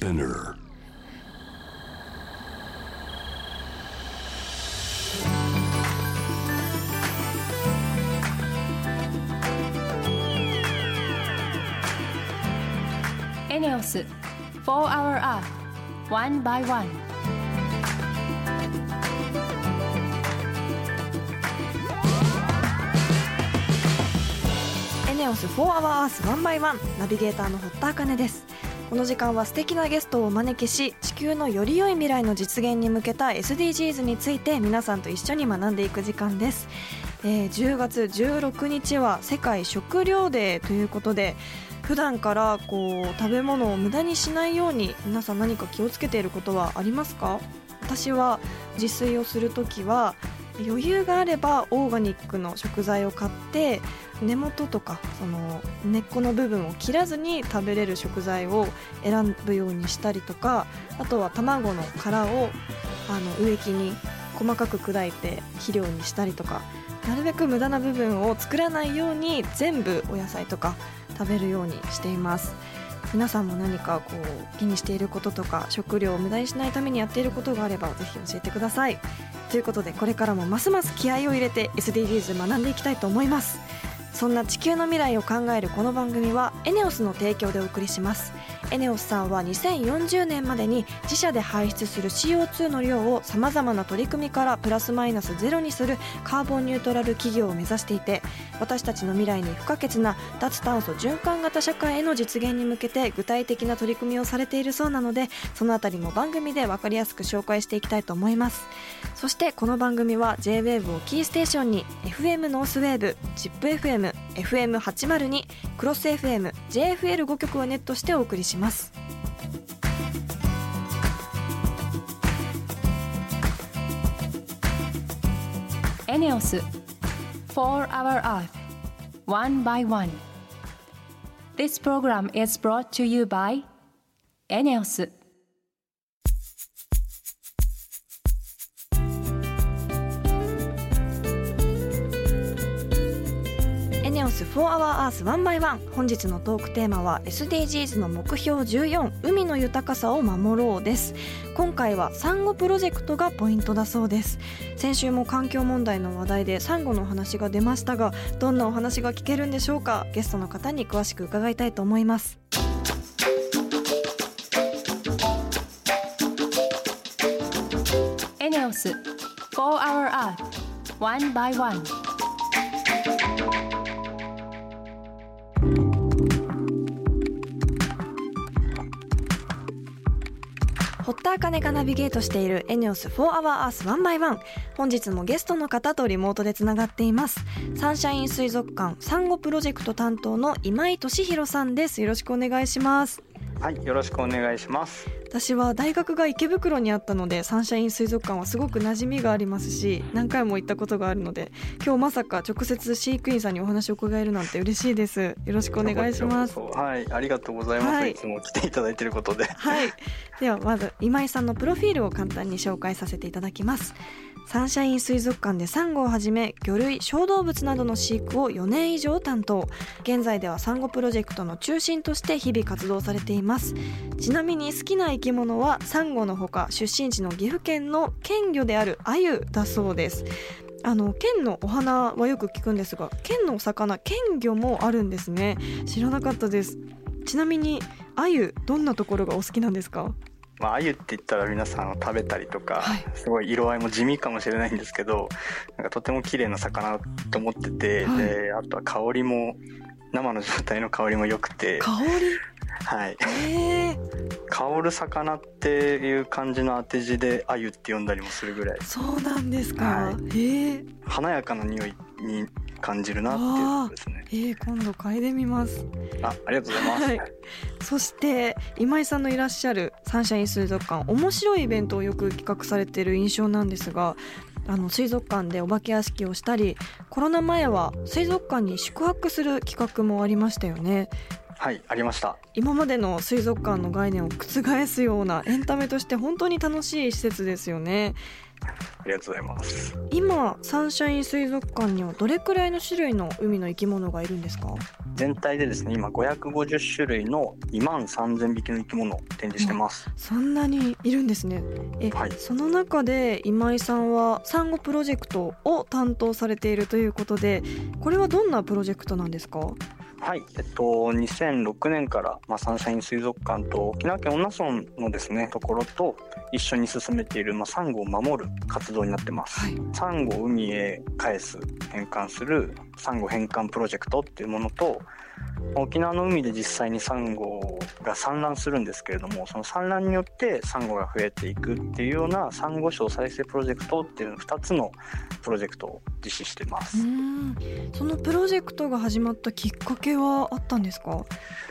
Spinner. エネオス4 Hour Earth One by One エネオス4 Hour Earth 1 by 1ナビゲーターの堀田茜ですこの時間は素敵なゲストをお招きし地球のより良い未来の実現に向けた SDGs について皆さんと一緒に学んでいく時間です、えー10月16日は世界食糧デーということで普段からこう食べ物を無駄にしないように皆さん何か気をつけていることはありますか？私は自炊をするときは余裕があればオーガニックの食材を買って根元とかその根っこの部分を切らずに食べれる食材を選ぶようにしたりとかあとは卵の殻をあの植木に細かく砕いて肥料にしたりとかなるべく無駄な部分を作らないように全部お野菜とか食べるようにしています。皆さんも何かこう気にしていることとか食料を無駄にしないためにやっていることがあればぜひ教えてください。ということでこれからもますます気合を入れて SDGs 学んでいきたいと思います。そんな地球の未来を考えるこの番組はエネオスの提供でお送りします。エネオスさんは2040年までに自社で排出する CO2 の量をさまざまな取り組みからプラスマイナスゼロにするカーボンニュートラル企業を目指していて私たちの未来に不可欠な脱炭素循環型社会への実現に向けて具体的な取り組みをされているそうなのでそのあたりも番組で分かりやすく紹介していきたいと思います。そしてこの番組は JWAVE をキーステーションに FM ノースウェーブ ZIPFM FM802 クロス FM JFL5 曲をネットしてお送りしますエネオス4 Hour Earth One by One This program is brought to you by エネオス4 Hour Earth 1 by 1本日のトークテーマは SDGs の目標14海の豊かさを守ろうです。今回はサンゴプロジェクトがポイントだそうです。先週も環境問題の話題でサンゴのお話が出ましたがどんなお話が聞けるんでしょうか？ゲストの方に詳しく伺いたいと思います。エネオス4 Hour Earth One by One 田茜がナビゲートしているエネオス4 Hour Earth 1 by 1本日もゲストの方とリモートでつながっています。サンシャイン水族館サンゴプロジェクト担当の今井俊弘さんです。よろしくお願いします。はい、よろしくお願いします。私は大学が池袋にあったのでサンシャイン水族館はすごく馴染みがありますし何回も行ったことがあるので今日まさか直接飼育員さんにお話を伺えるなんて嬉しいですよろしくお願いしますはい、ありがとうございます。はいい、つも来ていただいていることで。はいではまず今井さんのプロフィールを簡単に紹介させていただきますサンシャイン水族館でサンゴをはじめ魚類小動物などの飼育を4年以上担当。現在ではサンゴプロジェクトの中心として日々活動されています。ちなみに好きな生き物はサンゴのほか出身地の岐阜県の県魚であるアユだそうです。あの県のお花はよく聞くんですが県のお魚県魚もあるんですね。知らなかったです。ちなみにアユどんなところがお好きなんですか？まあ、鮎って言ったら皆さん食べたりとか、はい。すごい色合いも地味かもしれないんですけど、なんかとても綺麗な魚と思ってて、はい。で、あとは香りも、生の状態の香りも良くて、香はい。りへえ香る魚っていう感じの当て字で鮎って呼んだりもするぐらい、そうなんですか、はへえ華やかな匂いに感じるなっていうことですね。えー、今度嗅いでみますあ、ありがとうございます。はいそして今井さんのいらっしゃるサンシャイン水族館面白いイベントをよく企画されている印象なんですがあの水族館でお化け屋敷をしたりコロナ前は水族館に宿泊する企画もありましたよねはい、ありました。今までの水族館の概念を覆すようなエンタメとして本当に楽しい施設ですよねありがとうございます。今サンシャイン水族館にはどれくらいの種類の海の生き物がいるんですか？全体でですね、今550種類の2万3000匹の生き物を展示してます。そんなにいるんですねえ、はいその中で今井さんはサンゴプロジェクトを担当されているということでこれはどんなプロジェクトなんですか？はい、えっと、2006年から、まあ、サンシャイン水族館と沖縄県恩納村のですね、ところと一緒に進めている、まあ、サンゴを守る活動になってます。はいサンゴを海へ返す、返還するサンゴ返還プロジェクトっていうものと、沖縄の海で実際にサンゴが産卵するんですけれども、その産卵によってサンゴが増えていくっていうようなサンゴ礁再生プロジェクトっていう2つのプロジェクトを実施してます。そのプロジェクトが始まったきっかけはあったんですか？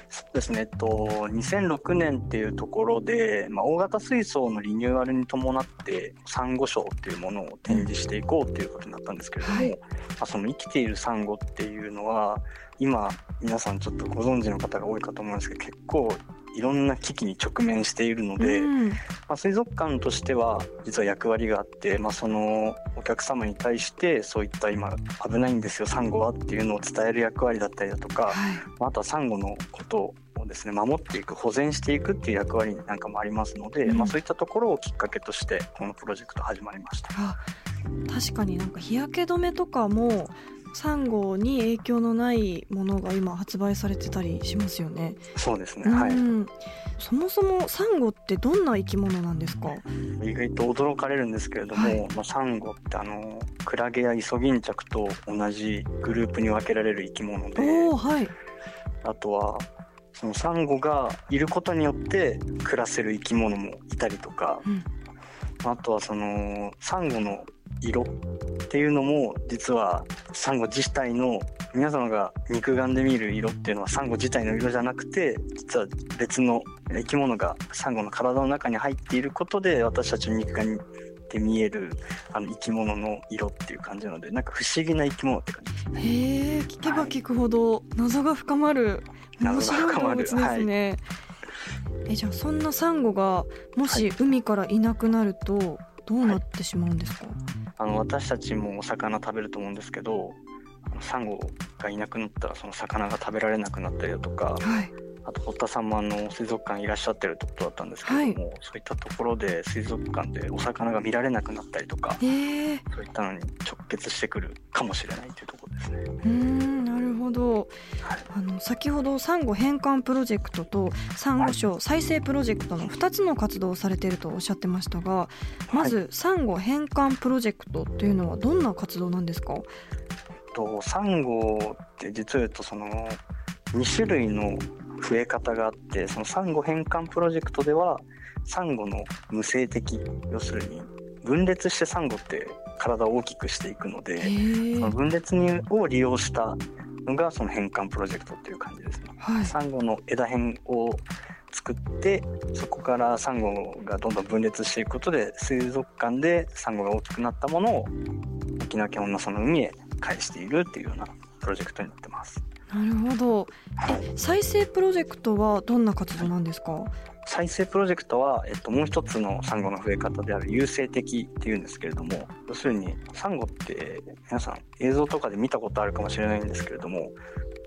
そうですね、えっと、2006年っていうところで、まあ、大型水槽のリニューアルに伴って、サンゴ礁っていうものを展示していこうっていうことになったんですけれども、はい。まあ、その生きているサンゴっていうのは、今、皆さんちょっとご存知の方が多いかと思うんですけど、結構いろんな危機に直面しているので、うん。まあ、水族館としては実は役割があって、まあ、そのお客様に対してそういった今危ないんですよサンゴはっていうのを伝える役割だったりだとか、はい。まああとはサンゴのことをですね守っていく保全していくっていう役割なんかもありますので、うん。まあ、そういったところをきっかけとしてこのプロジェクト始まりました。あ確かになんか日焼け止めとかもサンゴに影響のないものが今発売されてたりしますよね。そうですね、はいうんそもそもサンゴってどんな生き物なんですか？意外と驚かれるんですけれども、はいまあ、サンゴってあのクラゲやイソギンチャクと同じグループに分けられる生き物ではい。あとはそのサンゴがいることによって暮らせる生き物もいたりとか、うんあとはそのサンゴの色っていうのも実はサンゴ自体の皆様が肉眼で見る色っていうのはサンゴ自体の色じゃなくて実は別の生き物がサンゴの体の中に入っていることで私たちの肉眼で見えるあの生き物の色っていう感じなのでなんか不思議な生き物って感じですね。へえ聞けば聞くほど謎が深まる面白い動物ですね。えじゃあそんなサンゴがもし海からいなくなるとどうなってしまうんですか？あの私たちもお魚食べると思うんですけどあのサンゴがいなくなったらその魚が食べられなくなったりだとかはい。あと堀田さんもあの水族館いらっしゃってるってことだったんですけれども、そういったところで水族館でお魚が見られなくなったりとかへえそういったのに直結してくるかもしれないというところですね。うーんなるほど。はい。あの先ほどサンゴ返還プロジェクトとサンゴ礁再生プロジェクトの2つの活動をされているとおっしゃってましたがまずサンゴ返還プロジェクトというのはどんな活動なんですか？とサンゴって実を言うとその2種類の増え方があってそのサンゴ返還プロジェクトではサンゴの無性的要するに分裂してサンゴって体を大きくしていくのへでえその分裂にを利用したのがその返還プロジェクトっていう感じですね。はいサンゴの枝辺を作ってそこからサンゴがどんどん分裂していくことで水族館でサンゴが大きくなったものを沖縄県女その海へ返しているっていうようなプロジェクトになってます。なるほど。はいえ再生プロジェクトはどんな活動なんですか？再生プロジェクトは、えっと、もう一つのサンゴの増え方である有性的っていうんですけれども要するにサンゴって皆さん映像とかで見たことあるかもしれないんですけれども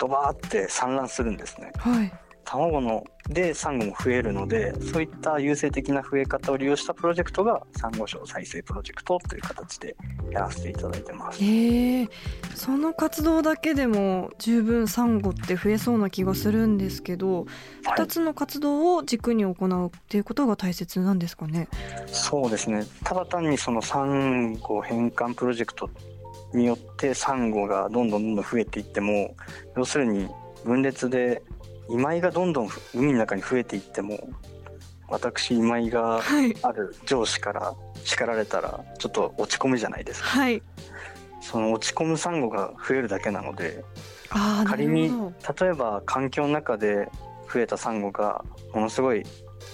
ドバーって産卵するんですね。はい卵のでサンゴも増えるのでそういった有性的な増え方を利用したプロジェクトがサンゴ礁再生プロジェクトという形でやらせていただいてます。へえ。その活動だけでも十分サンゴって増えそうな気がするんですけど、はい。2つの活動を軸に行うっていうことが大切なんですかね？そうですね。ただ単にそのサンゴ返還プロジェクトによってサンゴがどんどんどんどん増えていっても要するに分裂で今井がどんどん海の中に増えていっても私今井がはい。ある上司から叱られたらちょっと落ち込むじゃないですか。はい。その落ち込むサンゴが増えるだけなので仮に例えば環境の中で増えたサンゴがものすごい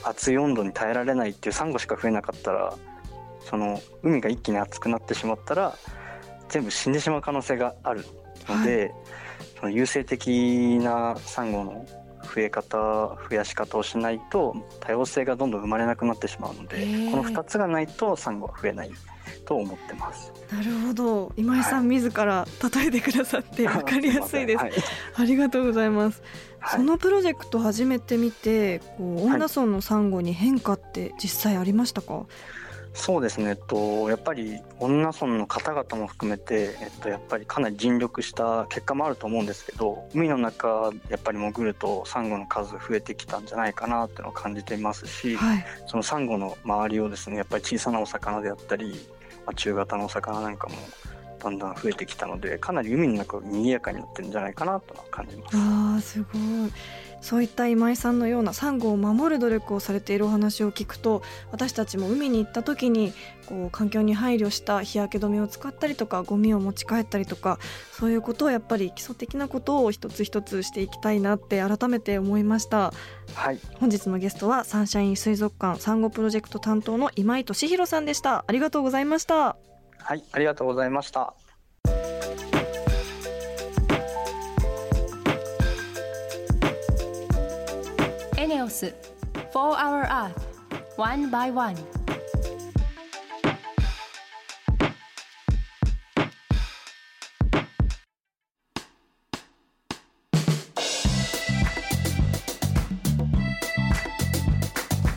熱い温度に耐えられないっていうサンゴしか増えなかったらその海が一気に熱くなってしまったら全部死んでしまう可能性があるので、その有性的なサンゴの増え方増やし方をしないと多様性がどんどん生まれなくなってしまうのでこの2つがないとサンゴは増えないと思ってます。なるほど。今井さん、はい、自ら例えてくださって分かりやすいです、はい、ありがとうございます、はい、そのプロジェクト始めてみてこう恩納村のサンゴに変化って実際ありましたか、そうですね、えっと、やっぱり恩納村の方々も含めて、えっと、やっぱりかなり尽力した結果もあると思うんですけど海の中やっぱり潜るとサンゴの数増えてきたんじゃないかなっていうのを感じていますし、はい、そのサンゴの周りをですねやっぱり小さなお魚であったり、まあ、中型のお魚なんかもだんだん増えてきたのでかなり海の中が賑やかになってるんじゃないかなと感じます。あすごいそういった今井さんのようなサンゴを守る努力をされているお話を聞くと私たちも海に行った時にこう環境に配慮した日焼け止めを使ったりとかゴミを持ち帰ったりとかそういうことをやっぱり基礎的なことを一つ一つしていきたいなって改めて思いました、はい、本日のゲストはサンシャイン水族館サンゴプロジェクト担当の今井俊弘さんでした。ありがとうございました。はいありがとうございましたネオス4 Hour Earth. One by One.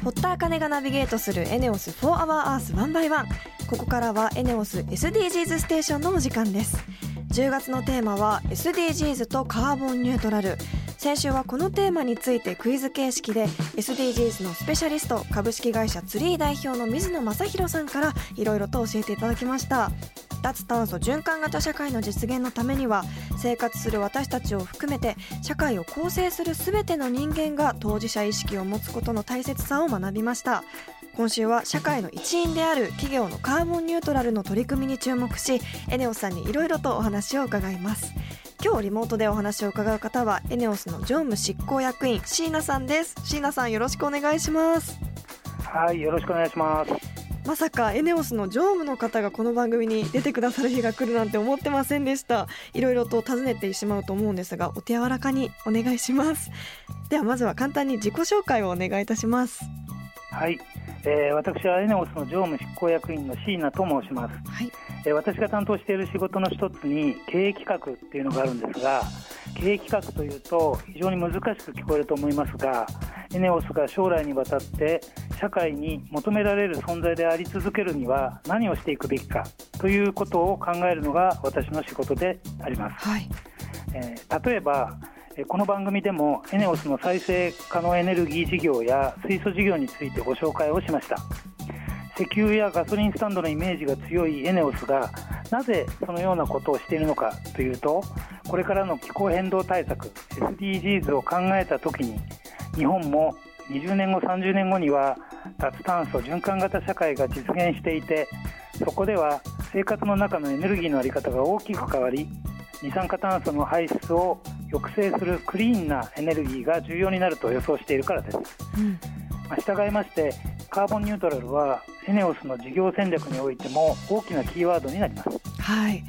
堀田茜がナビゲートするエネオス4 Hour Earth One by One ここからはエネオス SDGs ステーションのお時間です。10月のテーマは SDGs とカーボンニュートラル。先週はこのテーマについてクイズ形式で SDGs のスペシャリスト株式会社ツリー代表の水野正弘さんからいろいろと教えていただきました。脱炭素循環型社会の実現のためには生活する私たちを含めて社会を構成する全ての人間が当事者意識を持つことの大切さを学びました。今週は社会の一員である企業のカーボンニュートラルの取り組みに注目しエネオさんにいろいろとお話を伺います。今日リモートでお話を伺う方はエネオスの常務執行役員椎名さんです。椎名さんよろしくお願いします。はいよろしくお願いします。まさかエネオスの常務の方がこの番組に出てくださる日が来るなんて思ってませんでした。いろいろと尋ねてしまうと思うんですがお手柔らかにお願いします。ではまずは簡単に自己紹介をお願いいたします。はい、えー、私はエネオスの常務執行役員の椎名と申します、はいえー、私が担当している仕事の一つに経営企画っていうのがあるんですが経営企画というと非常に難しく聞こえると思いますがエネオスが将来にわたって社会に求められる存在であり続けるには何をしていくべきかということを考えるのが私の仕事であります、はい。えー、例えばこの番組でもエネオスの再生可能エネルギー事業や水素事業についてご紹介をしました石油やガソリンスタンドのイメージが強いエネオスがなぜそのようなことをしているのかというとこれからの気候変動対策 SDGs を考えた時に日本も20年後30年後には脱炭素循環型社会が実現していてそこでは生活の中のエネルギーの在り方が大きく変わり二酸化炭素の排出を抑制するクリーンなエネルギーが重要になると予想しているからです、うん。まあ、従いましてカーボンニュートラルはエネオスの事業戦略においても大きなキーワードになります。はい。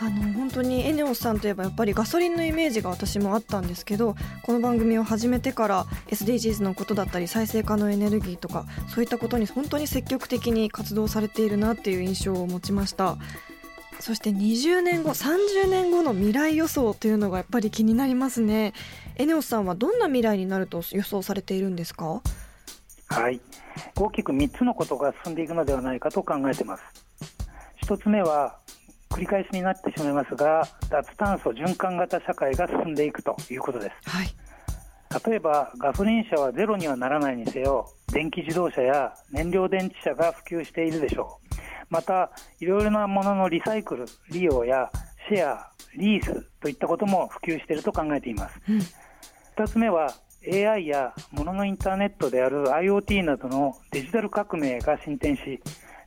あの本当にエネオスさんといえばやっぱりガソリンのイメージが私もあったんですけどこの番組を始めてから SDGs のことだったり再生可能エネルギーとかそういったことに本当に積極的に活動されているなっていう印象を持ちました。そして20年後30年後の未来予想というのがやっぱり気になりますね。エネオスさんはどんな未来になると予想されているんですか？はい。大きく3つのことが進んでいくのではないかと考えています。1つ目は繰り返しになってしまいますが脱炭素循環型社会が進んでいくということです、はい、例えばガソリン車はゼロにはならないにせよ電気自動車や燃料電池車が普及しているでしょう。またいろいろなもののリサイクル利用やシェアリースといったことも普及していると考えています、うん、2つ目は AI や物のインターネットである IoT などのデジタル革命が進展し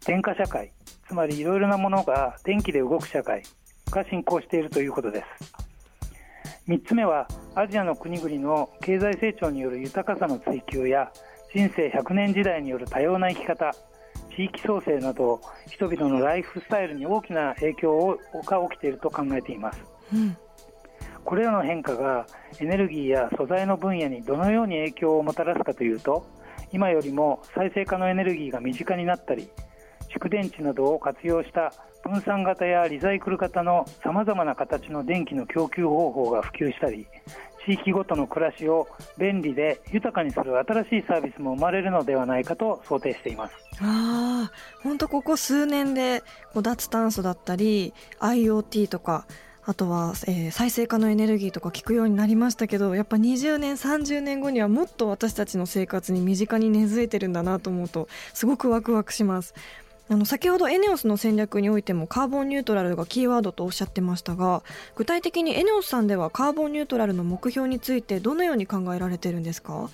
電化社会つまりいろいろなものが電気で動く社会が進行しているということです。3つ目はアジアの国々の経済成長による豊かさの追求や人生100年時代による多様な生き方地域創生など人々のライフスタイルに大きな影響が起きていると考えています、うん、これらの変化がエネルギーや素材の分野にどのように影響をもたらすかというと今よりも再生可能エネルギーが身近になったり蓄電池などを活用した分散型やリサイクル型のさまざまな形の電気の供給方法が普及したり地域ごとの暮らしを便利で豊かにする新しいサービスも生まれるのではないかと想定しています。ああ本当ここ数年で脱炭素だったり IoT とかあとは、えー、再生可能エネルギーとか聞くようになりましたけどやっぱ20年30年後にはもっと私たちの生活に身近に根付いてるんだなと思うとすごくワクワクします。あの先ほどエネオスの戦略においてもカーボンニュートラルがキーワードとおっしゃってましたが具体的にエネオスさんではカーボンニュートラルの目標についてどのように考えられてるんですか？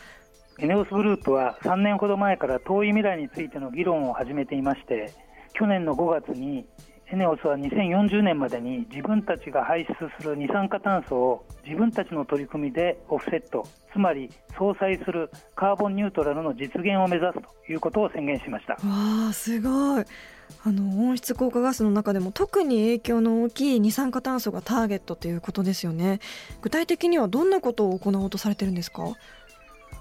エネオスグループは3年ほど前から遠い未来についての議論を始めていまして去年の5月にエネオスは2040年までに自分たちが排出する二酸化炭素を自分たちの取り組みでオフセットつまり相殺するカーボンニュートラルの実現を目指すということを宣言しました。わあすごい。あの温室効果ガスの中でも特に影響の大きい二酸化炭素がターゲットということですよね。具体的にはどんなことを行おうとされてるんですか？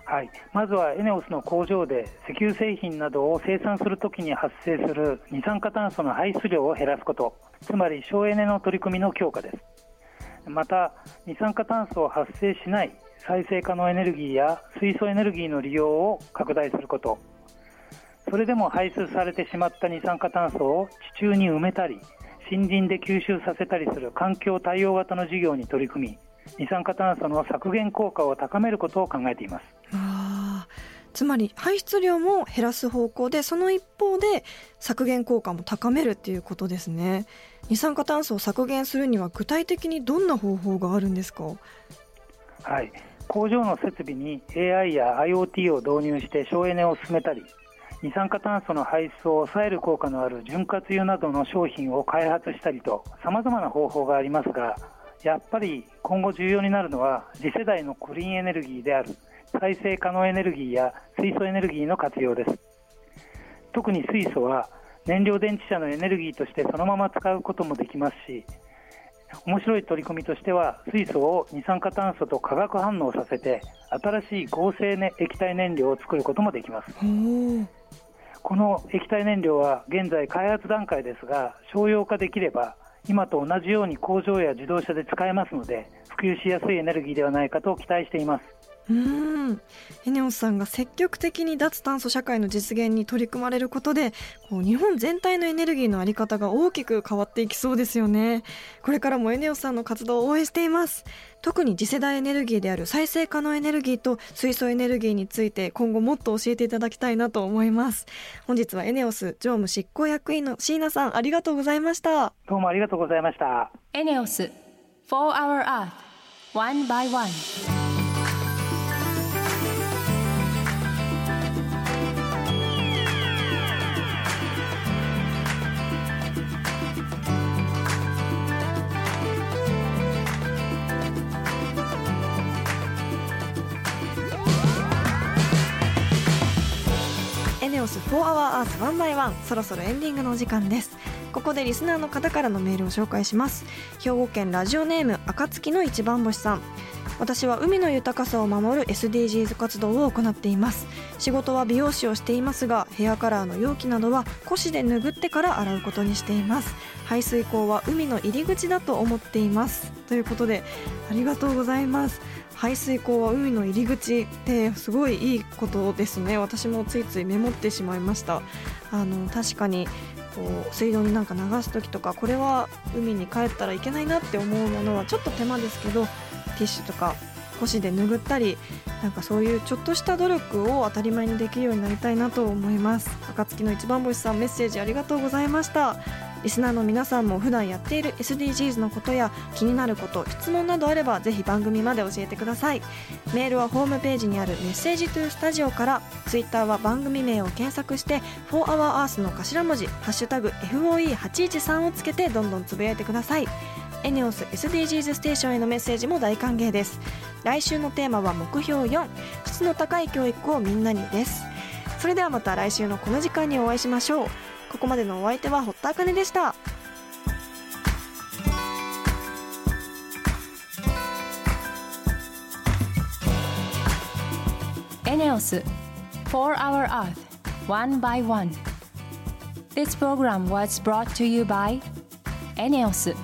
はい、まずはエネオスの工場で石油製品などを生産するときに発生する二酸化炭素の排出量を減らすこと。つまり省エネの取り組みの強化です。また二酸化炭素を発生しない再生可能エネルギーや水素エネルギーの利用を拡大すること。それでも排出されてしまった二酸化炭素を地中に埋めたり森林で吸収させたりする環境対応型の事業に取り組み二酸化炭素の削減効果を高めることを考えています。あつまり排出量も減らす方向でその一方で削減効果も高めるっていうことですね。二酸化炭素を削減するには具体的にどんな方法があるんですか？はい。工場の設備に AI や IoT を導入して省エネを進めたり二酸化炭素の排出を抑える効果のある潤滑油などの商品を開発したりとさまざまな方法がありますがやっぱり今後重要になるのは次世代のクリーンエネルギーである再生可能エネルギーや水素エネルギーの活用です。特に水素は燃料電池車のエネルギーとしてそのまま使うこともできますし面白い取り組みとしては水素を二酸化炭素と化学反応させて新しい合成、ね、液体燃料を作ることもできます。この液体燃料は現在開発段階ですが商用化できれば今と同じように工場や自動車で使えますので普及しやすいエネルギーではないかと期待しています。うん。エネオスさんが積極的に脱炭素社会の実現に取り組まれることでこう日本全体のエネルギーの在り方が大きく変わっていきそうですよね。これからもエネオスさんの活動を応援しています。特に次世代エネルギーである再生可能エネルギーと水素エネルギーについて今後もっと教えていただきたいなと思います。本日はエネオス常務執行役員の椎名さんありがとうございました。どうもありがとうございました。エネオス4 Hour Earth One by One エネオス4 Hour Earth 1 by 1そろそろエンディングのお時間です。ここでリスナーの方からのメールを紹介します。兵庫県ラジオネーム暁の一番星さん。私は海の豊かさを守る SDGs 活動を行っています。仕事は美容師をしていますがヘアカラーの容器などは腰で拭ってから洗うことにしています。排水口は海の入り口だと思っています。ということでありがとうございます。排水溝は海の入り口ってすごいいいことですね。私もついついメモってしまいました。あの確かにこう水道になんか流す時とかこれは海に帰ったらいけないなって思うものはちょっと手間ですけどティッシュとか腰で拭ったりなんかそういうちょっとした努力を当たり前にできるようになりたいなと思います。暁の一番星さんメッセージありがとうございました。リスナーの皆さんも普段やっている SDGs のことや気になること質問などあればぜひ番組まで教えてください。メールはホームページにあるメッセージトゥースタジオからツイッターは番組名を検索して「4HourEarth」の頭文字「ハッシュタグ #FOE813」をつけてどんどんつぶやいてください。エネオス SDGs ステーションへのメッセージも大歓迎です。来週のテーマは目標4質の高い教育をみんなにです。それではまた来週のこの時間にお会いしましょう。ここまでのお相手は堀田茜でした。エネオス For Our Earth One by One. This program was brought to you by エネオス